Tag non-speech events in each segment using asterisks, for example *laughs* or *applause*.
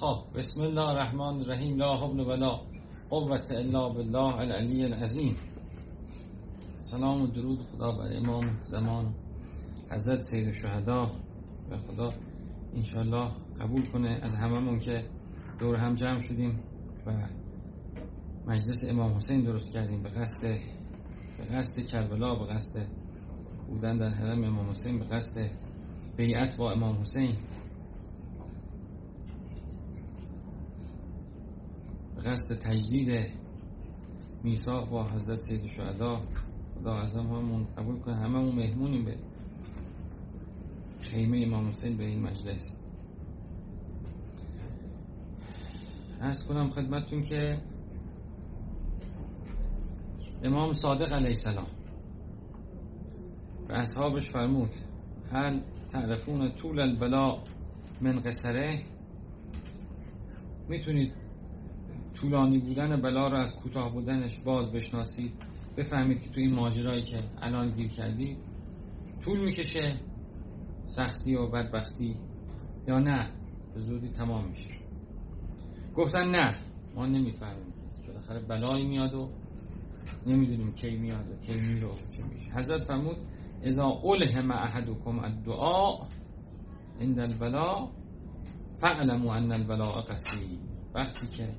خب بسم الله الرحمن الرحیم لا حول ولا قوت الا بالله العلی العظیم. سلام و درود خدا بر امام زمان حضرت سید شهدا و خدا انشالله قبول کنه. از هممون که دور هم جمع شدیم و مجلس امام حسین درست کردیم. به قصد به قصد کربلا به قصد بودن در حرم امام حسین به قصد بیعت با امام حسین به قصد تجدید میثاق با حضرت سید شهدا. خدا از همون قبول کنه. هممون مهمونیم به خیمه امام حسین به این مجلس. ارز کنم خدمتتون که امام صادق علیه السلام به اصحابش فرمود هل تعرفون طول البلا من قصره؟ می‌تونید طولانی بودن بلا رو از کوتاه بودنش باز بشناسید بفهمید که تو این ماجرایی که الان گیر کردید طول می‌کشه سختی و بدبختی یا نه؟ به زودی تمام میشه. گفتن نه ما نمی‌فهمیم. بالاخره بلایی میاد و نمی‌دونیم کی میاد و کی میره چه میشه. حضرت فرمود اذا الهم احدکم الدعاء عند البلا فاعلموا ان البلاء قصیر وقتی که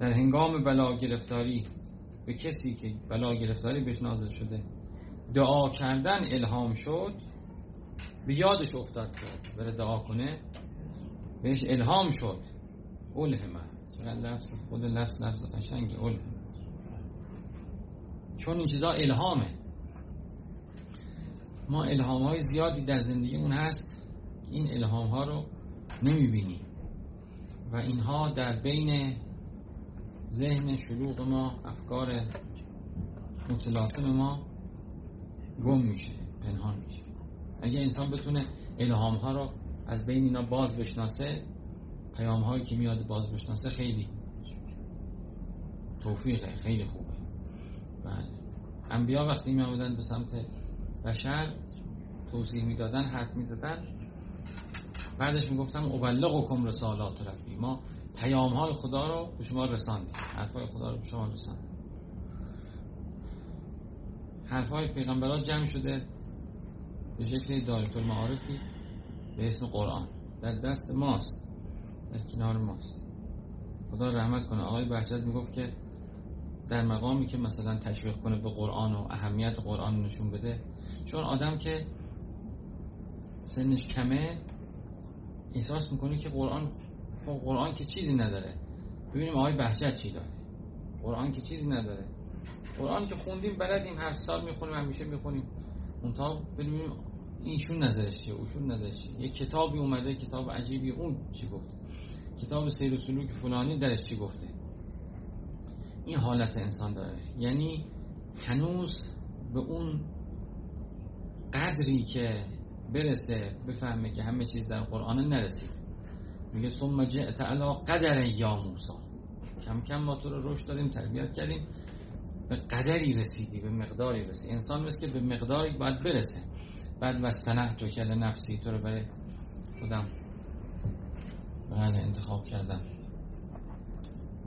در هنگام بلا گرفتاری به کسی که بلا گرفتاری بهش نازل شده دعا کردن الهام شد به یادش افتاد که بره دعا کنه بهش الهام شد. الهمه چقدر لفظ خود لفظ لفظ قشنگی الهمه چون این چیزا الهامه. ما الهام های زیادی در زندگیمون هست این الهام ها رو نمی‌بینیم. و اینها در بین ذهن شلوغ ما افکار متلاطم ما گم میشه پنهان میشه. اگه انسان بتونه الهام ها رو از بین اینا باز بشناسه پیام هایی که میاد باز بشناسه خیلی توفیقه خیلی خوبه. بله. انبیا وقتی می آمدن به سمت بشر توضیح می‌دادن حرف می‌زدن. بعدش می‌گفتم ابلغکم رسالات ربی. ما پیام های خدا رو به شما رساندیم. حرف های خدا رو به شما رساندیم. حرف های پیغمبرات جمع شده به شکل دایره المعارفی به اسم قرآن. در دست ماست در کنار ماست. خدا رحمت کنه. آقای بحشت می‌گفت که در مقامی که مثلا تشویق کنه به قرآن و اهمیت قرآن نشون بده چون آدم که سنش کمه احساس می‌کنه که قرآن خب قرآن که چیزی نداره. ببینیم آقای بحشت چی داره. قرآن که چیزی نداره. قرآن که خوندیم بلدیم هر سال می‌خونیم همیشه می‌خونیم. منتها ببینیم اینشون نظرش چیه اوشون نظرش چیه. یه کتابی اومده کتاب عجیبی اون چی گفته؟ کتاب سیر و سلوک فلانی درش چی گفته؟ این حالت انسان داره. یعنی هنوز به اون قدری که برسه بفهمه که همه چیز در قرآن نرسید. میگه ثم جئت علی قدر یا موسی. کم کم ما تو رو رشد دادیم تربیت کردیم. به قدری رسیدی به مقداری رسیدی. انسان مثل که به مقداری باید برسه. بعد وستنه تو کل نفسی تو رو برای خودم بله انتخاب کردم.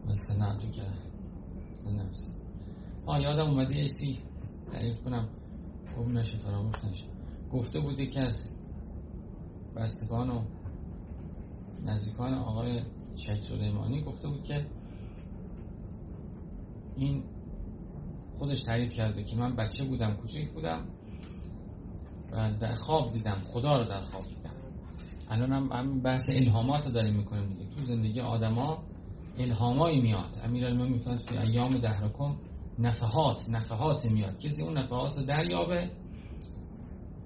وستنه تو که نفسی. آه یادم اومده یه تعریف کنم. گم نشه فراموش نشه. گفته بود یکی از بستگان و نزدیکان آقای شیخ سلیمانی گفته بود که این خودش تعریف کرده که من بچه بودم کوچک بودم و در خواب دیدم خدا رو در خواب دیدم. الان هم, هم بحث الهامات رو داریم می‌کنیم دیگه. تو زندگی آدما الهامایی میاد. امیر المومنین میفرماد توی ایام دهرکم نفحات نفحات میاد. کسی اون نفحات رو دریابه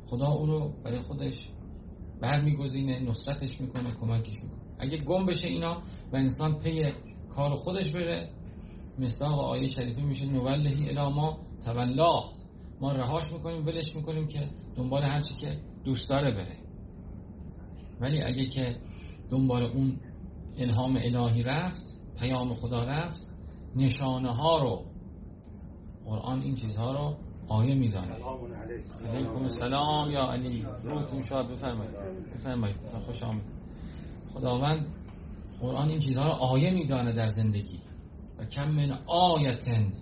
خدا او رو برای خودش برمیگزینه نصرتش می‌کنه کمکش می‌کنه. اگه گم بشه اینا و انسان پی کار خودش بره مصداق آیه شریفه میشه نولهی الا ما تولاه. ما رهاش می‌کنیم ولش می‌کنیم که دنبال هر چی که دوست داره بره. ولی اگه که دنبال اون الهام الهی رفت پیام خدا رفت نشانه ها رو قرآن این چیزها رو آیه میدانه علیکم. السلام. یا علی روحتون شاد بفرمایید. بفرمایید. خوش آمد خداوند قرآن این چیزها رو آیه میدانه در زندگی. و کم من آیتن.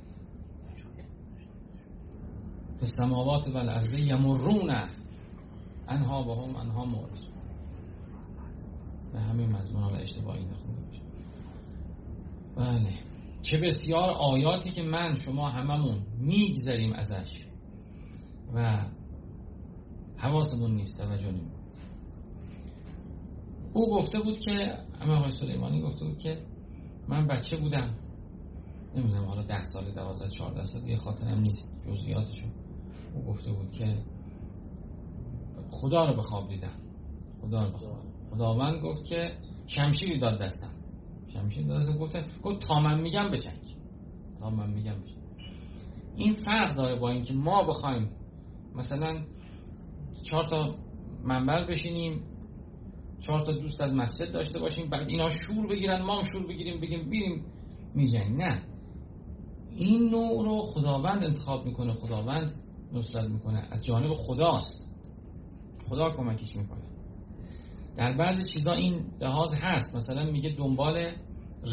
فی السماوات و الارض یمرون. انها و هم انها مورد به همین مضمون حالا اشتباهی نخونده بله. چه بسیار آیاتی که من شما هممون میگذریم ازش. و حواسمون نیست توجه نمیم او گفته بود که همه آقای سلیمانی گفته بود که من بچه بودم. نمی‌دونم حالا ده سال دوازده چهارده سال یه خاطرم نیست جزئیاتشو. او گفته بود که خدا رو به خواب دیدم. خدا رو به خواب. خداوند گفت که شمشیری داد دستم. شمشیر داد دستم گفت تا من میگم بجنگ تا من میگم بجنگ این فرق داره با اینکه ما بخوایم مثلا چهار تا منبر بشینیم چهار تا دوست از مسجد داشته باشیم بعد اینا شور بگیرن ما هم شور بگیریم بگیم بیریم میجنگ نه. این نوع رو خداوند انتخاب می‌کنه خداوند نصرت می‌کنه. از جانب خداست. خدا کمکش می‌کنه. در بعضی چیزا این لحاظ هست. مثلا میگه دنبال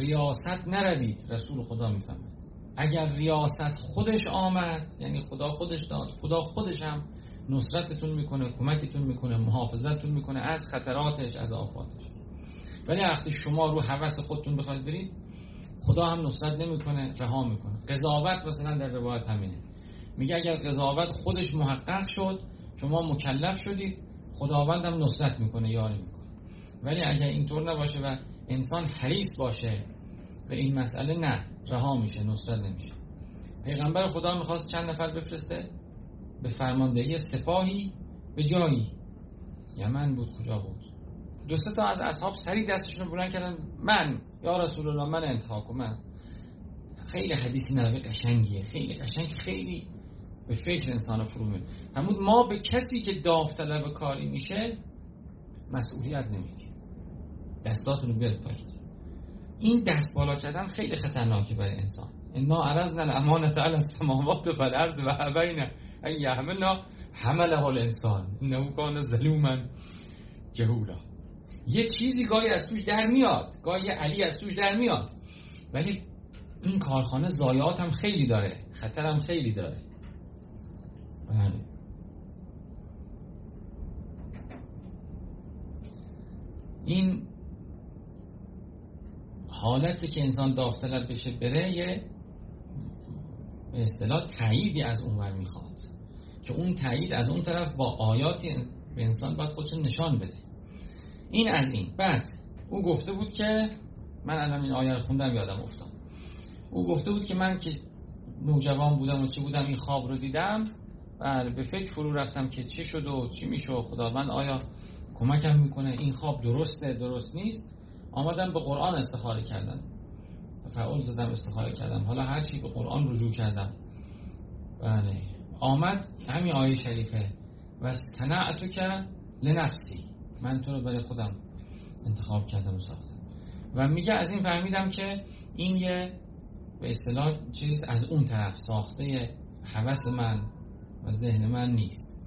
ریاست نروید رسول خدا می‌فهمه اگر ریاست خودش آمد یعنی خدا خودش داد خدا خودش هم نصرتتون می‌کنه کمکتون می‌کنه محافظتتون می‌کنه از خطراتش از آفاتش. ولی وقتی شما رو حوث خودتون بخواید برید خدا هم نصرت نمی‌کنه رها می‌کنه. قضاوت مثلا در روایت همینه. میگه اگر قضاوت خودش محقق شد شما مکلف شدید خداوند هم نصرت می‌کنه یاری می‌کنه. ولی اگر اینطور نباشه و انسان حریص باشه به این مسئله نه رها میشه نصرت نمیشه. پیغمبر خدا می‌خواست چند نفر بفرسته؟ به فرماندهی سپاهی به جایی. یمن بود کجا بود؟ دو تا از اصحاب سری دستشون بلند کردن. من یا رسول الله من انتها من. خیلی حدیثی نبی قشنگیه. خیلی قشنگ خیلی به فکر انسان فرو میره همون ما به کسی که داوطلب کاری میشه مسئولیت نمیدیم. دستاتون رو بیاد این دست بالا کردن خیلی خطرناکه برای انسان. انا عرضنا الامانت علی السماوات و الارض و ابین ان یحملنا حمله الانسان انه کان ظلوما جهولا. یه چیزی گاهی از توش در میاد گاهی علی از توش در میاد. ولی این کارخانه ضایعات هم خیلی داره خطر هم خیلی داره. بله. این حالتی که انسان داوطلب بشه بره یه به اصطلاح تاییدی از اونور می‌خواد. که اون تایید از اون طرف با آیاتی به انسان باید خودش نشان بده. این از این. بعد او گفته بود که من الان این آیه رو خوندم یادم افتاد. او گفته بود که من که نوجوان بودم و چی بودم این خواب رو دیدم. و به فکر فرو رفتم که چی شد و چی میشه خداوند آیا کمکم می‌کنه؟ این خواب درسته درست نیست. آمدم به قرآن استخاره کردم فعال زدم استخاره کردم. حالا هرچی به قرآن رجوع کردم. بله. آمد همین آیه شریفه. و تنعتو که لنفسی. من تو رو برای خودم انتخاب کردم و ساختم. و میگه از این فهمیدم که این یه به اصطلاح چیز از اون طرف ساخته حوث من و ذهن من نیست.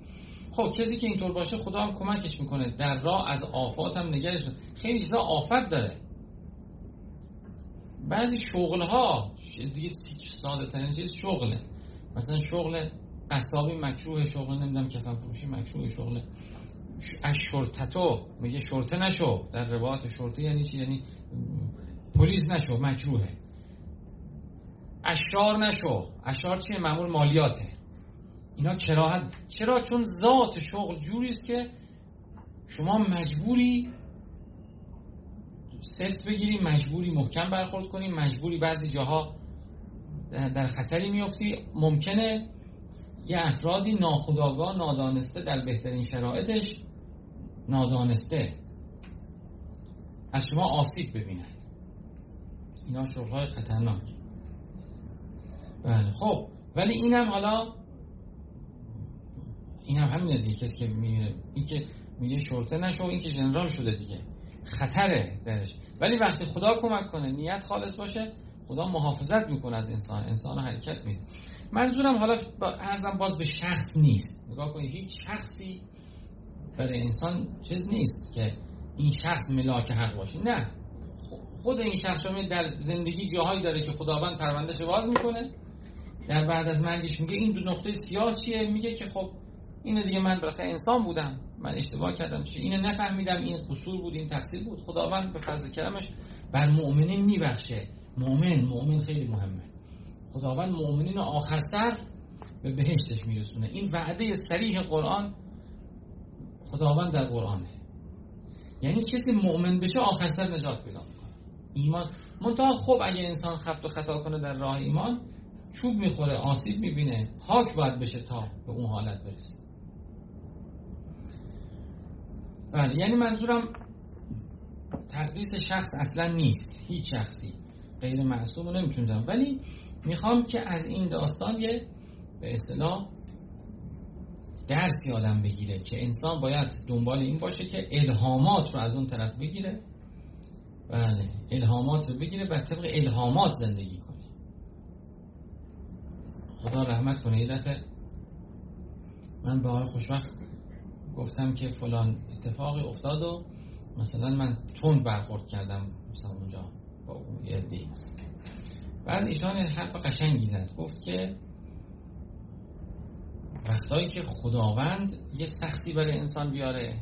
خب کسی که اینطور باشه خدا هم کمکش می‌کنه. در راه از آفات هم نگرش خیلی چیزا آفت داره. بعضی شغل ها دیگه ساده ترین چیز شغله. مثلا شغل قصابی مکروه شغل نمی‌دونم کفن فروشی مکروه شغل. از شرطتو میگه شرطه نشو. در روایات شرطه یعنی چی؟ یعنی پلیس نشو مکروهه اشار نشو. اشار چیه؟ معمول مالیاته. اینا کراهت چرا؟ چون ذات شغل جوری است که شما مجبوری سرس بگیری مجبوری محکم برخورد کنی مجبوری بعضی جاها در خطری میفتی ممکنه یه افرادی ناخداگاه نادانسته در بهترین شرایطش نادانسته از شما آسیب ببینن. اینا شغلهای خطرناک بله خب. ولی اینم حالا این هم همینه دیگه کسی که می‌بینه. این که میگه شرطه نشو این که جنرال شده دیگه. خطره درش. ولی وقتی خدا کمک کنه نیت خالص باشه خدا محافظت می‌کنه از انسان. انسان حرکت میده. منظورم حالا ارزم باز به شخص نیست. نگاه کنید هیچ شخصی برای انسان چیز نیست که این شخص ملاک حق باشه. نه. خود این شخص در زندگی جاهایی داره که خداوند پروندهش باز می‌کنه. در بعد از مرگش میگه این دو نقطه سیاه چیه؟ میگه که خب اینو دیگه من بالاخره انسان بودم من اشتباه کردم چی؟ اینو نفهمیدم این قصور بود این تقصیر بود. خداوند به فضل کرمش بر مؤمنین میبخشه. مؤمن مؤمن خیلی مهمه. خداوند مؤمنین آخر سر به بهشتش میرسونه. این وعده سریح قرآن خداوند در قرآنه. یعنی کسی مؤمن بشه آخر سر نجات پیدا می‌کنه. ایمان. منتها خب اگه انسان خبت و خطا کنه در راه ایمان چوب می‌خوره آسیب می‌بینه. پاک باید بشه تا به اون حالت برسه. بله یعنی منظورم تقدیس شخص اصلا نیست هیچ شخصی غیر معصوم نمی‌تونم. ولی می‌خوام که از این داستان یه به اصطلاح درسی آدم بگیره که انسان باید دنبال این باشه که الهامات رو از اون طرف بگیره. بله الهامات رو بگیره بر طبق الهامات زندگی کنه. خدا رحمت کنه یه دفعه. من به آقای خوشوقت گفتم که فلان اتفاقی افتاد و مثلا من تون برخورد کردم مثلا اونجا با اون یه دی. بعد ایشان حرف قشنگی زد گفت که وقتایی که خداوند یه سختی برای انسان بیاره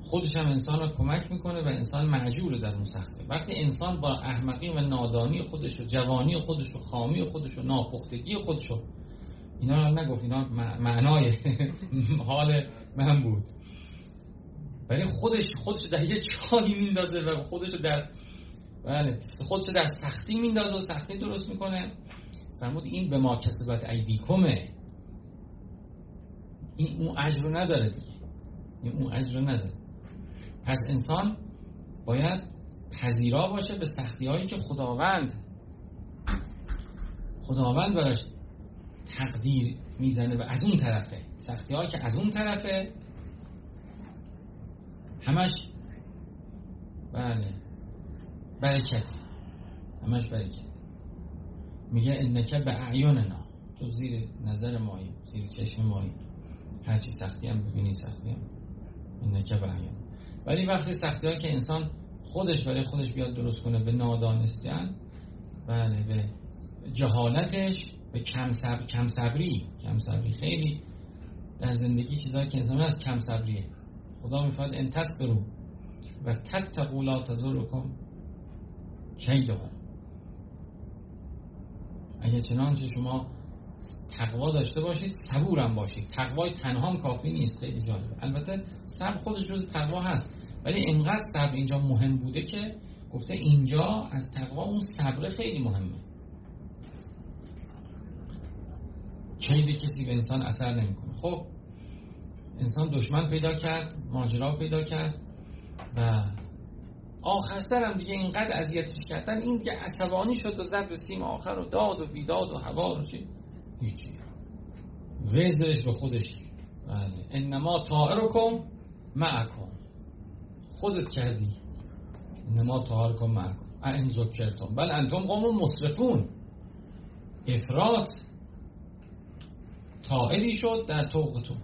خودش هم انسان رو کمک می‌کنه و انسان معجور در اون سخته. وقتی انسان با احمقی و نادانی خودش و جوانی خودش و خامی خودش و ناپختگی خودش و اینا رو نگفت اینا معنای *laughs* حال من بود. برای خودش خودش در یه چالی میندازه و خودش در بله خودش در سختی میندازه و سختی درست می‌کنه. فرمود این به ما کسبت ایدیکمه. این اون اجر رو نداره دیگه. این اون اجر رو نداره. پس انسان باید پذیرا باشه به سختی هایی که خداوند خداوند براش تقدیر می‌زنه و از اون طرفه. سختی هایی که از اون طرفه همش بله برکت. همش برکت. میگه انکه به اعیاننا تو زیر نظر مایی زیر چشم مایی هرچی سختی هم ببینی سختی هم. انکه به اعیان ولی وقتی سختی ها که انسان خودش برای خودش بیاد درست کنه به نادانستن بله به جهالتش به کم, صبر، کم صبری کم صبری خیلی در زندگی چیزهایی که انسان از کم صبریه خدا میفرد ان برو و تتقوا لا تضرکم. کیدهم اگه چنانچه شما تقوا داشته باشید صبورم باشید. تقوای تنها کافی نیست. خیلی جالب. البته صبر خودش جز تقوا هست. ولی انقدر صبر اینجا مهم بوده که گفته اینجا از تقوا اون صبر خیلی مهمه. کید کسی به انسان اثر نمی‌کنه. خب انسان دشمن پیدا کرد ماجرا پیدا کرد و آخر سرم دیگه اینقدر اذیتش کردن این دیگه عصبانی شد و زد به سیم آخر و داد و بیداد و هوا رو چی؟ هیچی. وزرش به خودش. بله. انما طائرکم معکم. خودت کردی. انما طائرکم معکم. این ذکرتم. بل انتم قوم مصرفون افراد طائری شد در توقتون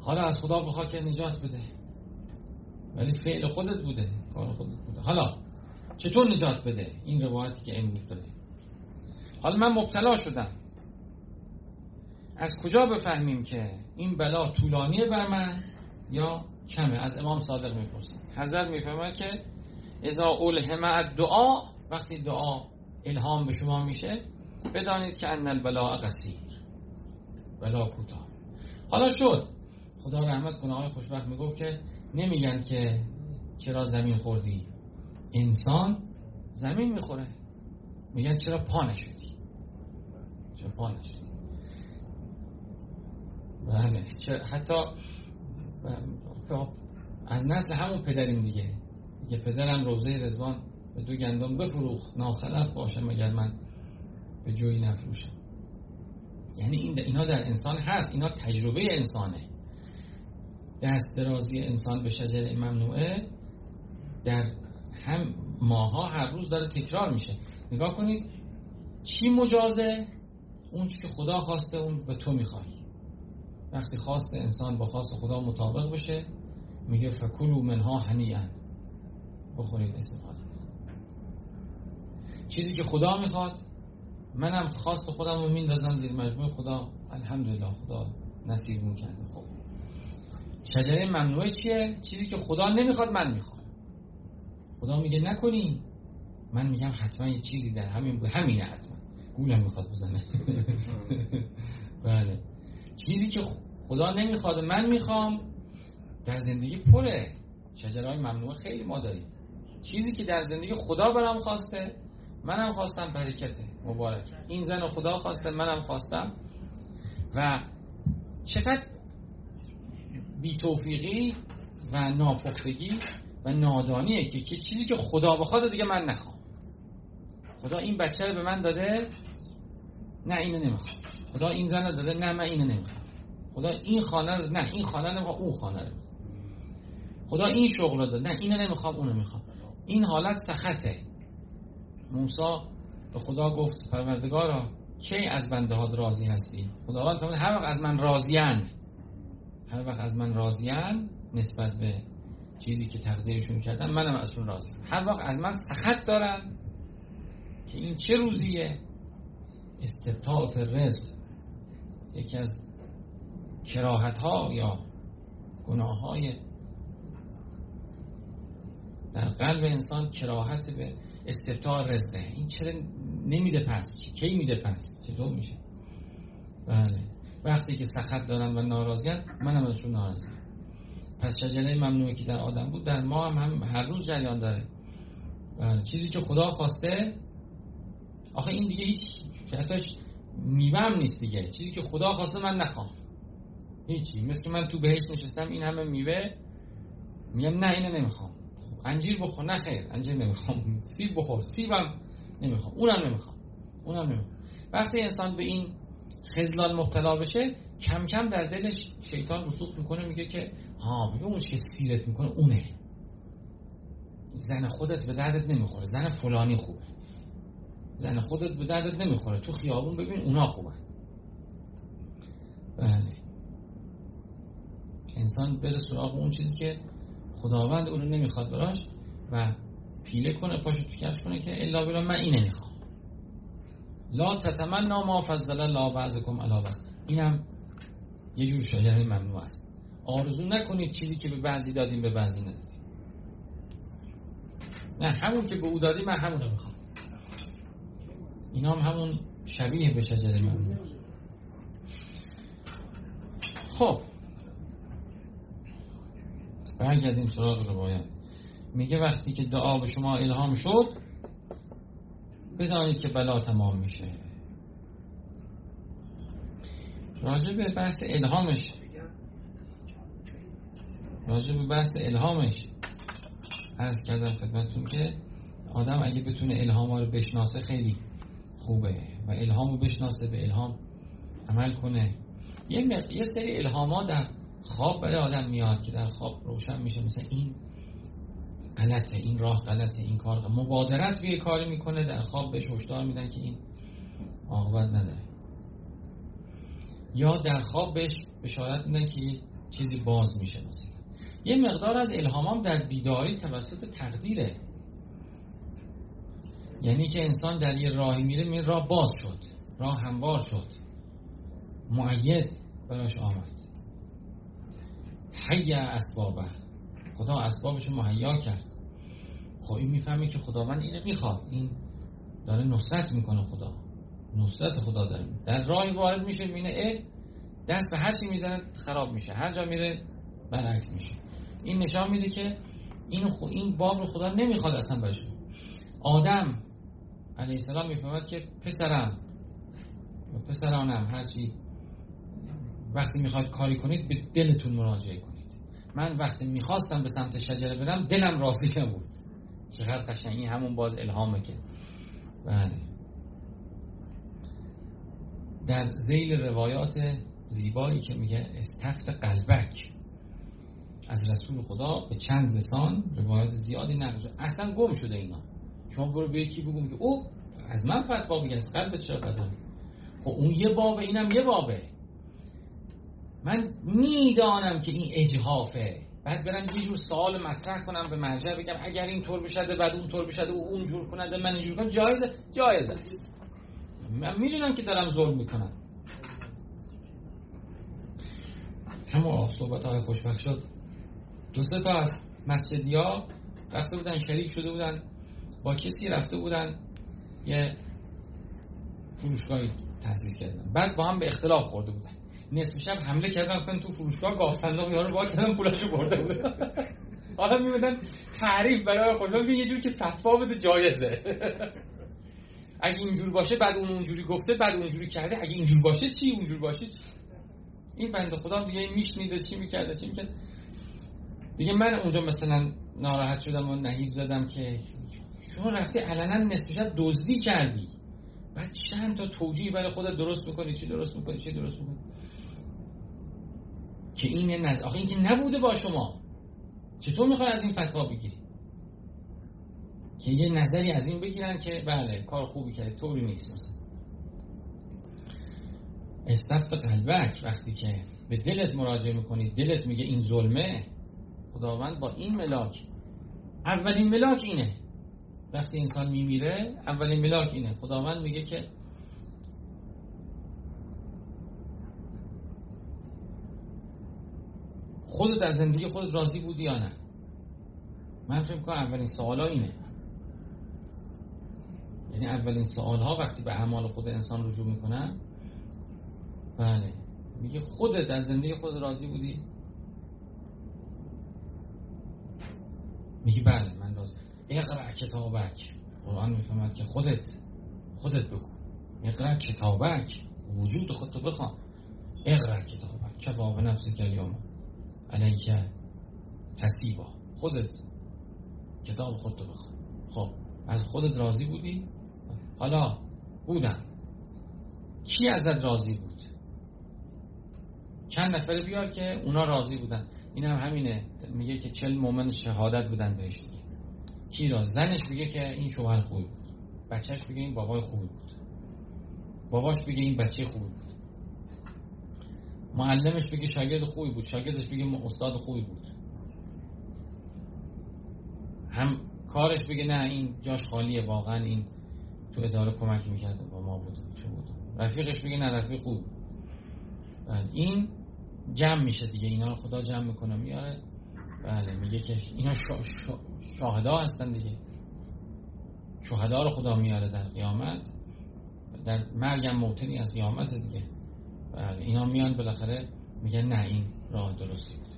حالا از خدا بخوا که نجات بده. ولی فعل خودت بوده کار خودت بوده. حالا چطور نجات بده؟ این روایتی که امروز داده حالا من مبتلا شدم. از کجا بفهمیم که این بلا طولانیه بر من یا کمه؟ از امام صادق می‌پرسم. حضرت می‌فهمد که اذا اولهم دعا وقتی دعا الهام به شما میشه بدانید که ان البلاء قصیر بلا کوتاه. حالا شد. خدا رحمت کنه آقای خوشبخت می‌گفت که نمیگن که چرا زمین خوردی. انسان زمین می‌خوره. میگن چرا پا نشدی. چرا پا نشدی. بله. حتی از نسل همون پدریم دیگه. یه پدرم روزه رزوان به دو گندم بفروخت. ناخلف باشه مگر من به جوی نفروشم. یعنی این اینا در انسان هست اینا تجربه انسانه. دست درازی انسان به شجره ممنوعه در هم ماها هر روز داره تکرار میشه. نگاه کنید چی مجازه؟ اون که خدا خواسته اون به تو می‌خوای وقتی خواست انسان با خواست خدا مطابق بشه میگه فکلوا منها هنیئا. بخورید استفاده چیزی که خدا می‌خواد منم خواست خودم رو میندازم زیر مجموع خدا الحمدلله خدا نصیب می‌کنه خب. شجره ممنوعه چیه؟ چیزی که خدا نمی‌خواد من می‌خوام. خدا میگه نکنی. من میگم حتما یه چیزی در همین همینه حتما. گولم می‌خواد بزنه. *laughs* بله. چیزی که خدا نمی‌خواد من می‌خوام در زندگی پره. شجرهای ممنوعه خیلی ما داریم. چیزی که در زندگی خدا برام خواسته منم خواستم برکته مبارک. این زن خدا خواسته منم خواستم. و چقدر بی توفیقی و ناپختگی و نادانیه که, که چیزی که خدا بخواد دیگه من نخوام. خدا این بچه رو به من داده نه اینو نمی‌خوام. خدا این زن رو داده نه من اینو نمی‌خوام. خدا این خانه رو نه این خانه نمی‌خوام اون خانه رو. خدا این شغل رو داده نه اینو نمی‌خوام اونو می‌خوام. این حالت سخته. موسی به خدا گفت پروردگارا کی از بنده ها راضی هستی؟ خداوند هر وقت از من راضیان هر وقت از من راضیان نسبت به چیزی که تقدیرشون کردن منم ازشون راضی هر وقت از من سخت دارن که این چه روزیه؟ استبتاع رزق یکی از کراهت ها یا گناه های در قلب انسان کراهت به استبتاع رزقه این چرا نمیده پس؟ کی میده پس؟ چطور میشه؟ بله. وقتی که سخت دارن و ناراضیان منم ازشون ناراضی پس شجره ممنوعی که در آدم بود در ما هم, هم هر روز جریان داره. بله. چیزی که خدا خواسته آخه این دیگه هیچ حتیش میوه نیست دیگه. چیزی که خدا خواسته من نخوام. هیچی. مثل من تو بهش نشستم این همه میوه. میگم نه اینو نمی‌خوام. انجیر بخور. نه خیر انجیر نمی‌خوام. سیب بخور. سیبم نمی‌خوام. اونم نمی‌خوام. اونم نمی‌خوام. وقتی انسان به این خزلان مبتلا بشه کم کم در دلش شیطان رسوخ می‌کنه میگه که ها میگه اون که سیرت می‌کنه. اونه. زن خودت به دردت نمی‌خوره. زن فلانی خوبه زن خودت به دردت نمی‌خوره. تو خیابون ببین اونا خوبه بله. انسان بره سراغ اون چیزی که خداوند اون رو نمی‌خواد براش و پیله کنه پاشو تو کفش کنه که الا بلا من اینه می‌خوام لا تتمنا ما فضل الله بعضکم علی بعض. اینم یه جور شجره ممنوع است. آرزو نکنید چیزی که به بعضی دادیم به بعضی ندادیم. نه همون که به او دادیم من همون رو می‌خوام. اینا هم همون شبیه به شجره ممنوع. خب. برگردیم سراغ روایت. میگه وقتی که دعا به شما الهام شد بدانید که بلا تمام میشه. راجع به بحث الهامش. راجع به بحث الهامش. عرض کردم خدمتتون که آدم اگه بتونه الهام رو بشناسه خیلی خوبه و الهام رو بشناسه به الهام عمل کنه. یه, یه سری الهامات در خواب برای آدم میاد که در خواب روشن میشه. مثل این غلطه این راه غلطه این کار مبادرت به کاری می‌کنه در خواب بهش هشدار میدن که این عاقبت نداره. یا در خواب بهش بشارت میدن که چیزی باز میشه مثلا. یه مقدار از الهامام در بیداری توسط تقدیره. یعنی که انسان در یه راهی میره می راه باز شد. راه هموار شد. معید براش آمد. حی اسبابه. خدا اسبابش مهیا کرد. خب این می‌فهمه که خداوند اینو می‌خواد. این داره نصرت می‌کنه خدا. نصرت خدا داره. در راهی وارد میشه می‌بینه اه دست به هر چی می‌زنه خراب میشه. هر جا میره برعکس میشه. این نشان میده که این خو این باب رو خدا نمی‌خواد اصلا برش آدم علیه السلام می‌فهمد که پسرم پسرانم هرچی وقتی می‌خواید کاری کنید به دلتون مراجعه کنید. من وقتی می‌خواستم به سمت شجره برم دلم راضی نبود. چقدر قشنگ این همون باز الهامه که. بله. در زیل روایات زیبایی که میگه استفت قلبک. از رسول خدا به چند لسان روایات زیادی نقل اصلا گم شده اینا. شما برو به یکی بگو که او از من فتوا میگه از قلبت چرا خب اون یه بابه اینم یه بابه. من می‌دانم که این اجهافه بعد برم یه جور سوال مطرح کنم به مرجع بگم اگر این طور بشده بعد اون طور بشده و اون جور کنه من اینجور کنم. جایزه؟ جایز است. من می‌دونم که دارم ظلم می‌کنم. همون صحبت های خوشبخت شد. دو سه تا از مسجدی ها رفته بودن شریک شده بودن با کسی رفته بودن یه فروشگاهی تاسیس کردن. بعد با هم به اختلاف خورده بودن. نصف شب حمله کردن رفتن تو فروشگاه گاه صندوق یارو وا کردن پولاشو برده بودن. *laughs* حالا میمدن تعریف برای خودشون یه جوری که فتوا بده جایزه. *laughs* اگه اینجور باشه بعد اون اونجوری گفته بعد اونجوری کرده. اگه اینجور باشه چی اونجور باشه؟ چی این بنده خدا دیگه میشنیده چی می‌کرده چی می‌کرد دیگه من اونجا مثلا ناراحت شدم و نهیب زدم که شما رفتی علنا نصف شب دزدی کردی. بعد چند تا توجیه برای خودت درست می‌کنی چی درست می‌کنی چی درست می‌کنی که این نز... آخه این که نبوده با شما. چطور می‌خوای از این فتوا بگیری؟ که یه نظری از این بگیرن که بله کار خوبی کرده طوری نیست مثلا. استفت قلبک وقتی که به دلت مراجعه می‌کنی دلت میگه این ظلمه خداوند با این ملاک اولین ملاک اینه. وقتی انسان میمیره اولین ملاک اینه. خداوند میگه که خودت از زندگی خودت راضی بودی یا نه؟ من فکر کنم اولین سوال اینه. یعنی اولین سوال ها وقتی به اعمال خود انسان رجوع می‌کنن بله. میگه خودت از زندگی خود راضی بودی؟ میگه بله من راضی. اقرا کتابک. قرآن می‌فهمد که خودت خودت بگو. اقرا کتابک. وجود خودتو بخوان. اقرا کتابک. کفا به نفس کلیوم علیکه حسیبا خودت کتاب خودتو بخوان خب از خودت راضی بودی؟ حالا بودم. کی ازت راضی بود؟ چند نفره بیار که اونا راضی بودن. این هم همینه. میگه که چل مومن شهادت بودن بهش دیگه. کی را؟ زنش بگه که این شوهر خوبی بود. بچهش بگه این بابای خوبی بود. باباش بگه این بچه خوبی بود. معلمش بگه شاگرد خوبی بود شاگردش بگه استاد خوبی بود. هم کارش بگه نه این جاش خالیه واقعا این تو اداره کمک می‌کرده با ما بود چه بود. رفیقش بگه نه رفیق خوب. بله این جمع میشه دیگه اینا رو خدا جمع می‌کنه میاره. بله میگه که اینا شا شا شاهدا هستن دیگه. شهدا رو خدا میاره در قیامت. در مرگم موتنی از قیامت دیگه. اینا میان بالاخره میگن نه این راه درستی بود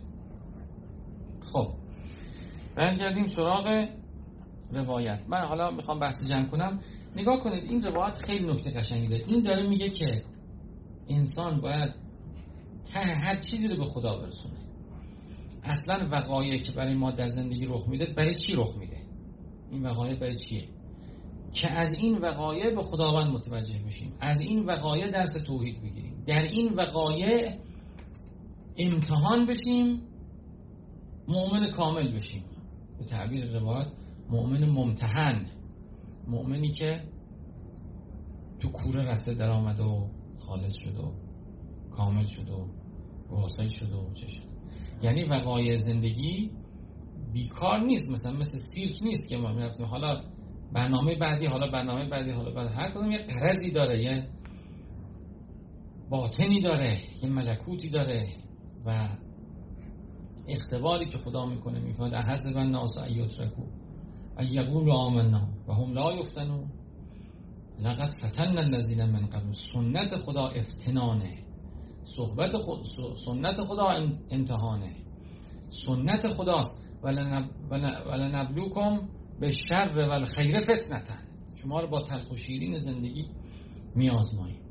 خب برگردیم سراغ روایت. من حالا می‌خوام بحث جمع کنم. نگاه کنید این روایت خیلی نکته قشنگی داره این داره میگه که انسان باید ته هر چیزی رو به خدا برسونه. اصلا وقایع که برای ما در زندگی رخ میده برای چی رخ میده؟ این وقایع برای چیه؟ که از این وقایع به خداوند متوجه بشیم از این وقایع درس توحید بگیریم در این وقایع امتحان بشیم مؤمن کامل بشیم. به تعبیر روایت مؤمن ممتحن مؤمنی که تو کوره رفته در آمده و خالص شد و کامل شد و واصل شد و چه شد. یعنی وقایع زندگی بیکار نیست مثلا مثل سیرک نیست که ما می‌رفتیم. حالا برنامه بعدی حالا برنامه بعدی حالا بعد هر کدوم یه قرضی داره یه باطنی داره یه ملکوتی داره و اختباری که خدا می‌کنه می‌فهمد احسب الناس ایترکو یقول آمنا. و هم لا یفتنون لقد فتن الذین من قبل. سنت خدا افتنانه. صحبت خود سنت خدا امتحانه سنت خداست. ولنبلوکم به شر و الخیر فتنتن. شما رو با تلخ و شیرین زندگی میازماییم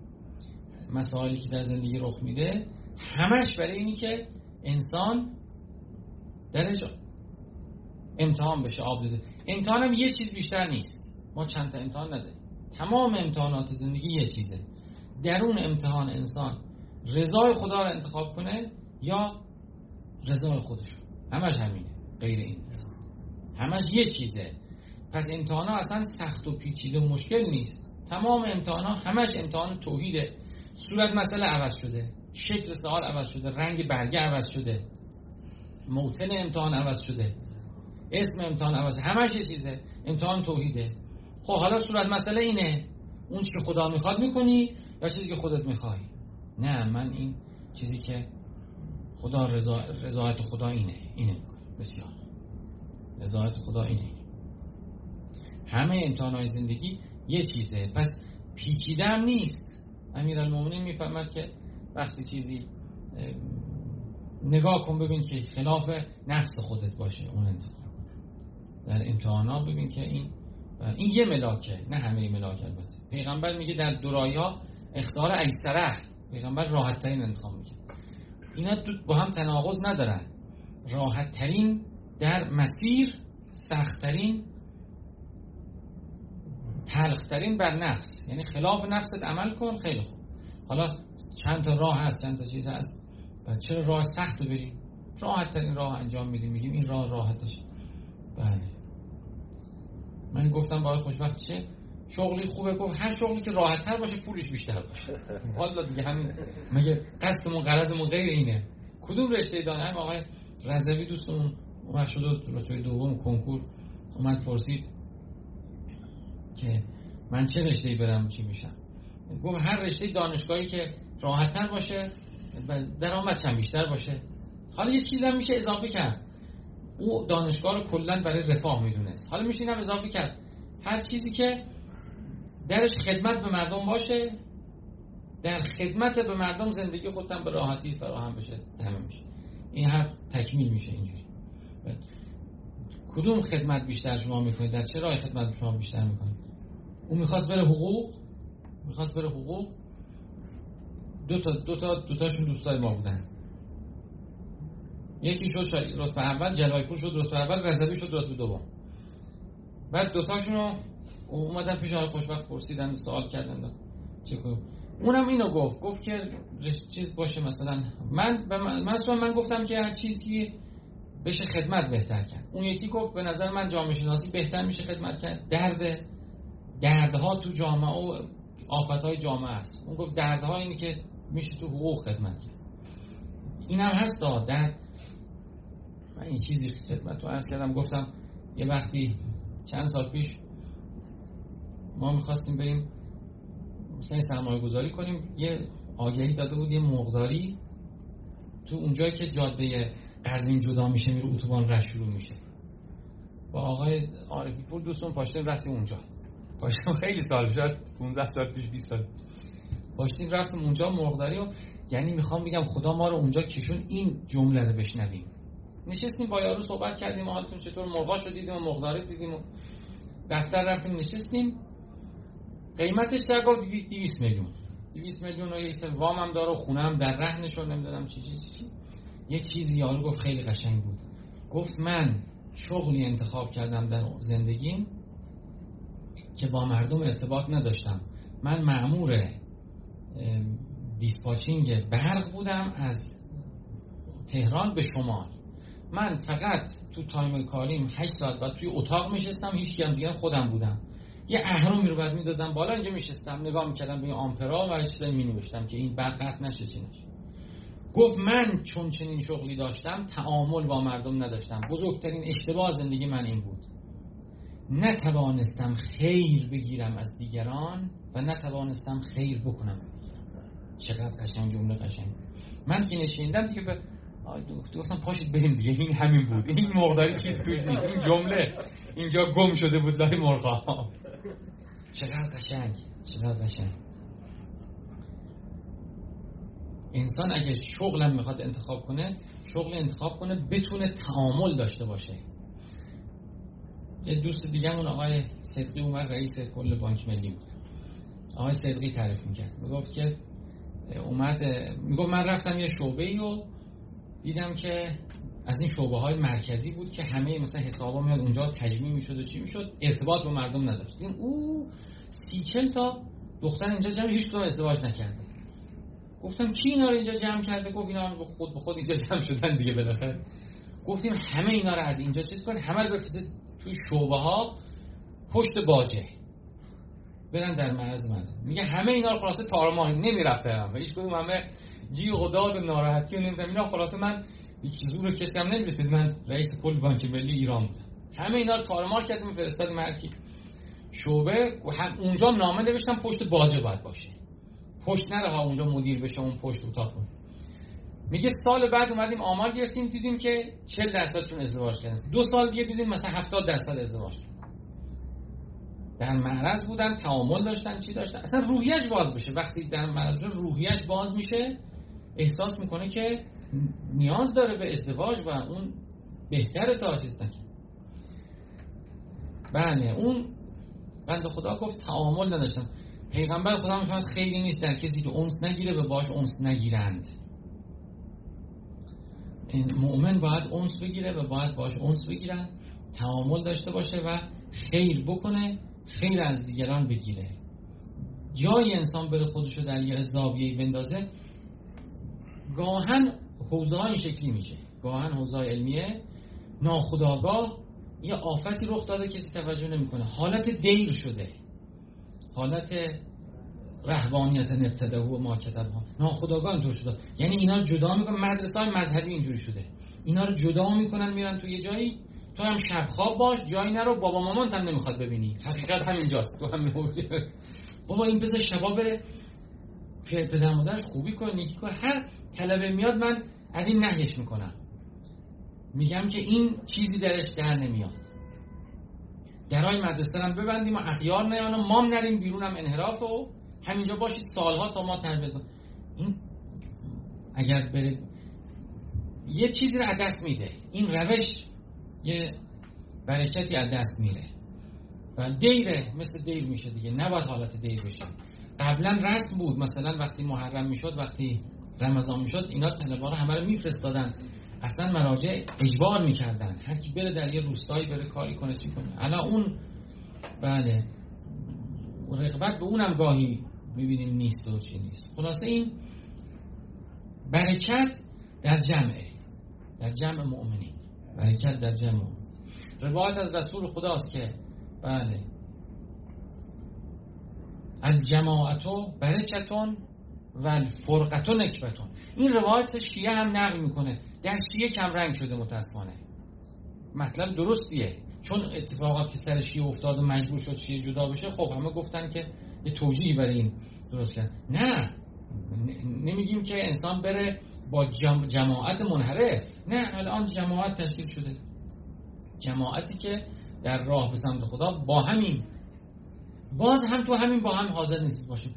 مسائلی که در زندگی رخ میده همش برای اینی که انسان درش امتحان بشه آب داده امتحان هم یه چیز بیشتر نیست. ما چند تا امتحان نده تمام امتحانات زندگی یه چیزه. درون امتحان انسان رضای خدا رو انتخاب کنه یا رضای خودشو همش همینه. غیر این. همش یه چیزه. پس امتحان ها اصلا سخت و پیچیده و مشکل نیست. تمام امتحان ها همش امتحان توحیده. صورت مسئله عوض شده شکل سوال عوض شده رنگ برگه عوض شده موتن امتحان عوض شده اسم امتحان عوض همش یه چیزه امتحان توحیده. خب حالا صورت مسئله اینه اون چی که خدا می‌خواد می‌کنی یا چیزی که خودت می‌خوای؟ نه من این چیزی که خدا رضا رضایت خدا اینه اینه. بسیار. رضایت خدا اینه. همه امتحانهای زندگی یه چیزه. پس پیچیده هم نیست. امیرالمومنین می‌فهمد که وقتی چیزی نگاه کن ببین که خلاف نفس خودت باشه اون انتخاب. در امتحانات ببین که این این یه ملاکه نه همه ملاک البته. پیغمبر میگه در دورایی ها اختیار ایسره پیغمبر راحت ترین انتخاب میگه اینا با هم تناقض ندارن. راحت ترین در مسیر سخت ترین تلخترین بر نفس. یعنی خلاف نفست عمل کن خیلی خوب. حالا چند تا راه هست چند تا چیز هست. و چرا راه سخت بریم؟ راحت ترین راه انجام میدیم میگیم این راه راحتش بله. من گفتم با خوشبخت چه شغلی خوبه؟ گفت هر شغلی که راحت تر باشه پولش بیشتر باشه. *laughs* حالا دیگه همین. مگه قصدمون غرضمون غیر اینه. کدوم رشته دانه؟ هم آقای رضوی دوستمون اومد شد رتبه دوم کنکور. اومد پرسید که من چه رشته برم چی میشم؟ گفت هر رشته دانشگاهی که راحتتر باشه درآمدش هم بیشتر باشه. حالا یه چیز هم میشه اضافه کرد. او دانشگاه رو کلا برای رفاه می‌دونست. حالا میشه اینم اضافه کرد. هر چیزی که درش خدمت به مردم باشه در خدمت به مردم زندگی خودتم به راحتی فراهم بشه تمام میشه. این حرف تکمیل میشه اینجوری. کدوم خدمت بیشتر شما می‌کنید؟ در چه راه خدمت شما بیشتر می‌کنید؟ اون می‌خواست بره حقوق می‌خواست بره حقوق. دو تا دو تا دو تاشون دوستای ما بودن. یکی شد رتبه اول جلایپور شد رتبه اول رضوی شد رتبه دوم. بعد دو تاشون رو اومدن پیش آقای خوشبخت پرسیدن سوال کردن. چه اونم اینو گفت. گفت که چیز باشه مثلا. من من, من گفتم که هر چیزی بشه خدمت بهتر کرد. اون یکی گفت به نظر من جامعه شناسی بهتر میشه خدمت کرد. درد دردها تو جامعه و آفتهای جامعه است. اون گفت دردها اینی که میشه تو حقوق خدمت کرد. این هم هست درد. من این چیزی خدمت رو عرض کردم گفتم یه وقتی چند سال پیش ما می‌خواستیم بریم مثلا سرمایه گذاری کنیم. یه آگهی داده بود یه مقداری تو اونجایی که جاده قزوین جدا میشه میره اتوبان رش شروع میشه. با آقای عارفی پور دوستون پاشتیم رفتیم اونجا. پاشتیم خیلی سال شد 15 سال پیش 20 سال. پاشتیم رفتیم اونجا مرغداری و یعنی می‌خوام بگم خدا ما رو اونجا کشون این جمله رو بشنویم. نشستیم با یارو صحبت کردیم حالتون چطور؟ مرغا شد دیدیم و مرغداری دیدیم و دفتر رفتیم نشستیم. قیمتش گفت 200 میلیون. 200 میلیون و یه وام هم داره و خونه هم در رهنشون نمی‌دونم چی چی چی. یه چیزی یارو گفت خیلی قشنگ بود. گفت من شغلی انتخاب کردم در زندگیم. که با مردم ارتباط نداشتم. من مأمور dispatching برق بودم از تهران به شمال. من فقط تو time کاریم 8 ساعت بعد توی اتاق میشستم هیچ هم دیگه خودم بودم. یه اهرمی رو بعد می‌دادم بالا اینجا میشستم نگاه می‌کردم به آمپرا و چیزایی می که این برق قطع نشه. گفت من چون چنین شغلی داشتم تعامل با مردم نداشتم. بزرگترین اشتباه زندگی من این بود. نتوانستم خیر بگیرم از دیگران و نتوانستم خیر بکنم چقدر قشنگ جمله قشنگ. من که نشیندم دیگه به دکتر گفتم پاشید بریم دیگه. این همین بود. این مقداری چیز توش نیست. این جمله اینجا گم شده بود. لای مرغا چقدر قشنگ. چقدر قشنگ. انسان اگه شغلم می‌خواد انتخاب کنه شغل انتخاب کنه بتونه تعامل داشته باشه. یه دوست دیگه اون آقای صدقی اومد رئیس کل بانک ملی بود. آقای صدقی تعریف می‌کرد. می‌گفت که اومد می‌گفت من رفتم یه شعبه ای و دیدم که از این شعبه های مرکزی بود که همه مثلا حسابا میاد اونجا تجمیع می‌شد و چی می‌شد ارتباط با مردم نداشت. این او سی چل تا دختر اینجا جمع هیچ ازدواج نکرده. گفتم کی اینا رو اینجا جمع کرده؟ گفت اینا به خود به خود اینجا جمع شدن دیگه بالاخره. گفتیم همه اینا رو از اینجا چیز کن همه رو بفرستید توی شعبه ها پشت باجه. برن در مرز من میگه همه اینا رو خلاصه تارمان نمی‌رفته هم. هیچ کدوم همه جی و داد و ناراحتی و نمی‌دونم اینا خلاصه من هیچ رو کسی هم نمی‌رسید. من رئیس کل بانک ملی ایران بودم. همه اینا رو تارمار کردیم. فرستادیم هر کی شعبه. هم اونجا نامه نوشتم پشت باجه باید باشه. پشت نره ها اونجا مدیر بشه اون پشت اتاق. میگه سال بعد اومدیم آمار گرفتیم دیدیم که 40 درصدشون ازدواج کردن. دو سال دیگه دیدیم مثلا 70 درصد ازدواج کردن. در معرض بودن تعامل داشتن چی داشتن. اصلا روحیش باز بشه وقتی در معرض روحیش باز میشه. احساس می‌کنه که نیاز داره به ازدواج و اون بهتر تا چیز بله اون بند خدا گفت تعامل نداشتن. پیغمبر خدا می‌فهمد خیلی نیست در کسی که اونس نگیره به باش اونس نگیرند. مؤمن باید اونس بگیره و باید باش اونس بگیرن تعامل داشته باشه و خیر بکنه خیر از دیگران بگیره. جای انسان بره خودشو در یه زاویه بندازه گاهن حوزه های شکلی میشه. گاهن حوزه علمیه ناخداگاه یه آفتی رخ داده کسی توجه نمی‌کنه. حالت دیر شده. حالت رهبانیت نبتده و ما ها ناخداگاه اینطور شده. یعنی اینا جدا می‌کنن. مدرسه های مذهبی اینجوری شده. اینا رو جدا می‌کنن میرن تو یه جایی. تو هم شب خواب باش جایی نرو بابا مامان هم نمی‌خواد ببینی. حقیقت همینجاست تو همین بابا این بذار شبا بره پدر مادرش خوبی کن نیکی کن هر طلبه میاد من از این نهیش می‌کنم. میگم که این چیزی درش در نمیاد. درای مدرسه هم ببندیم و اخیار نیان و مام نریم بیرون هم انحراف و همینجا باشید سالها تا ما تربیت این اگر بره یه چیزی رو از میده. این روش یه برکتی از دست میره. و دیره مثل دیر میشه دیگه. نباید حالت دیر بشه. قبلا رسم بود. مثلا وقتی محرم می‌شد وقتی رمضان می‌شد اینا طلبا رو همه رو میفرستادن. اصلا مراجع اجبار می‌کردن. هر کی بره در یه روستایی بره کاری کنه چی کنه. الان اون بله. رغبت به اونم گاهی می‌بینیم نیست و چی نیست. خلاصه این برکت در جمعه در جمع مؤمنین. برکت در جمع. روایت از رسول خداست که بله. الجماعتو برکتون و الفرقتو نکبتون این روایت شیعه هم نقل می‌کنه. در شیعه کم رنگ شده متاسفانه. مطلب درستیه. چون اتفاقات که سر شیعه افتاد و مجبور شد شیعه جدا بشه خب همه گفتن که یه توجیهی برای این درست کرد. نه. نمیگیم که انسان بره با جماعت منحرف. نه الان جماعت تشکیل شده. جماعتی که در راه به سمت خدا با همین. باز هم تو همین با هم حاضر نیست باشیم.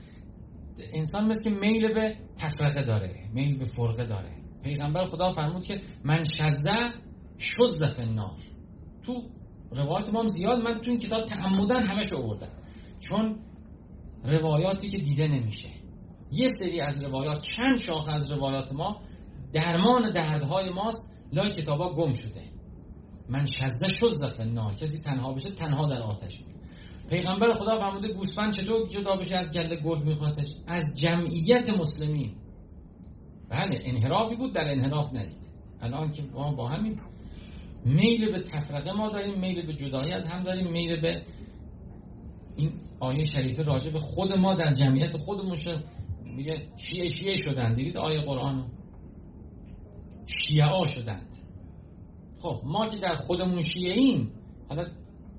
انسان مثل که میل به تفرقه داره میل به فرقه داره. پیغمبر خدا فرمود که من شزه شد فنار تو روایات ما زیاد من تو این کتاب تعمدن همش آوردم. چون روایاتی که دیده نمیشه. یه سری از روایات چند شاخ از روایات ما درمان دردهای ماست. لای کتابا گم شده. من شزه شد فنار کسی تنها بشه تنها در آتش. پیغمبر خدا فرموده گوسفند چطور جدا بشه از گله گرد میخوادش از جمعیت مسلمین. بله انحرافی بود در انحراف ندید. الان که ما با همین میل به تفرقه ما داریم میل به جدایی از هم داریم میل به این آیه شریفه راجع به خود ما در جمعیت خودمون شد. میگه شیعه شیعه شدند دیدید آیه قرآن؟ شیعه ها شدند. خب ما که در خودمون شیعه ایم حالا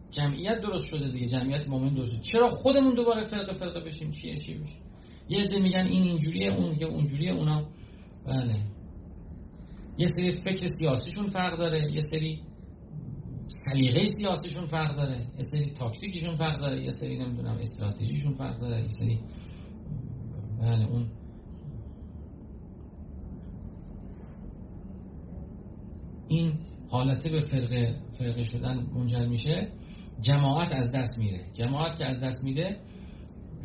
جمعیت درست شده دیگه. جمعیت مومن درست چرا خودمون دوباره فرقه فرقه بشیم؟ چیه چی بشیم یه عده میگن این اینجوریه اون میگه اونجوریه اونا. بله. یه سری فکر سیاسیشون فرق داره یه سری سلیقه سیاسیشون فرق داره یه سری تاکتیکشون فرق داره یه سری نمی‌دونم استراتژیشون فرق داره یه سری بله اون این حالته به فرقه فرقه شدن منجر میشه جماعت از دست میره. جماعت که از دست میره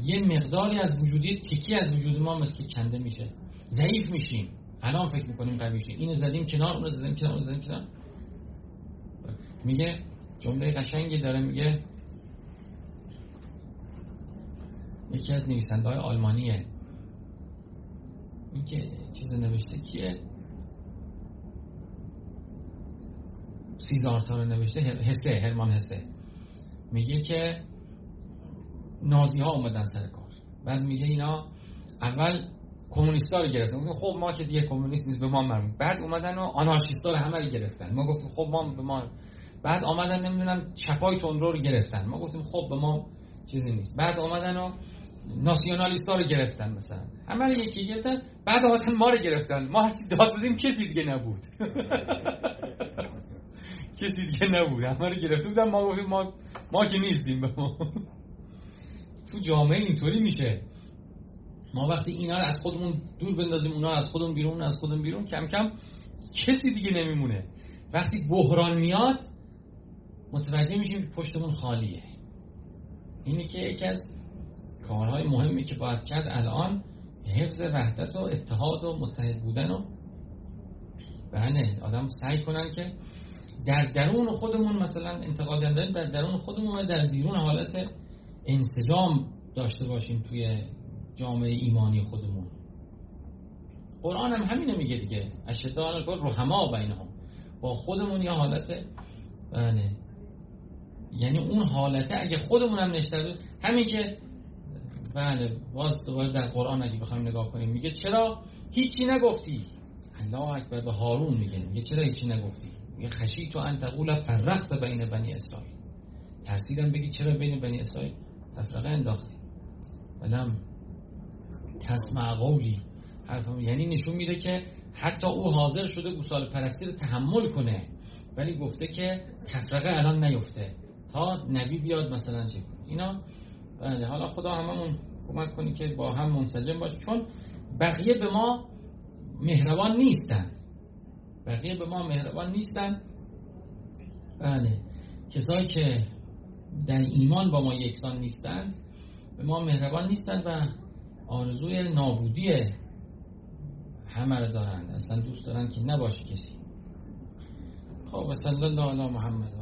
یه مقداری از وجودی تکی از وجود ما مثل کنده میشه. ضعیف میشیم. الان فکر می‌کنیم قوی شیم. اینو زدیم کنار اونو زدیم کنار اونو زدیم کنار. میگه جمله قشنگی داره میگه یکی از نویسنده های آلمانیه. این که چیز نوشته کیه؟ سیزارتا رو نوشته حسه هرمان حسه میگه که نازی ها اومدن سر کار. بعد میگه اینا اول کمونیستا رو گرفتن. گفتیم خب ما که دیگه کمونیست نیست به ما مرمون بعد اومدن و آنارشیستا رو همه رو گرفتن. ما گفتیم خب ما به ما بعد آمدن نمی‌دونم چپای تندرو رو گرفتن. ما گفتیم خب به ما چیزی نیست. بعد آمدن و ناسیونالیستا رو گرفتن مثلا. همه رو یکی گرفتن. بعد آمدن ما رو گرفتن. ما هرچی داد دادیم کسی دیگه نبود. *laughs* کسی دیگه نبود. همه رو گرفته بودن. ما گفتیم ما ما که نیستیم به ما. تو جامعه اینطوری میشه. ما وقتی اینا رو از خودمون دور بندازیم اونا از خودمون بیرون از خودمون بیرون کم کم کسی دیگه نمیمونه. وقتی بحران میاد متوجه میشیم پشتمون خالیه. اینی که یکی از کارهای مهمی که باید کرد الان حفظ وحدت و اتحاد و متحد بودن و بله آدم سعی کنن که در درون خودمون مثلا انتقاد در درون خودمون و در بیرون حالت انسجام داشته باشیم توی جامعه ایمانی خودمون. قرآن هم همینو میگه دیگه. اشدان رو رحما بینهم. با خودمون یه حالت بله. یعنی اون حالته اگه خودمون هم نشته همین که بله باز دوباره در قرآن اگه بخوایم نگاه کنیم میگه چرا هیچی نگفتی؟ الله اکبر به هارون میگه میگه چرا هیچی نگفتی؟ میگه خشی تو ان فرقت بین بنی اسرائیل. ترسیدم بگی چرا بین بنی اسرائیل؟ تفرقه انداختی. ولم تسمع قولی یعنی نشون میده که حتی او حاضر شده گوسال پرستی رو تحمل کنه. ولی گفته که تفرقه الان نیفته. تا نبی بیاد مثلا چه اینا. بله حالا خدا هممون کمک کنی که با هم منسجم باش. چون بقیه به ما مهربان نیستن. بقیه به ما مهربان نیستن. بله کسایی که در ایمان با ما یکسان نیستند به ما مهربان نیستند و آرزوی نابودی همه رو دارند اصلا دوست دارن که نباشه کسی. خب صلی الله علی محمد.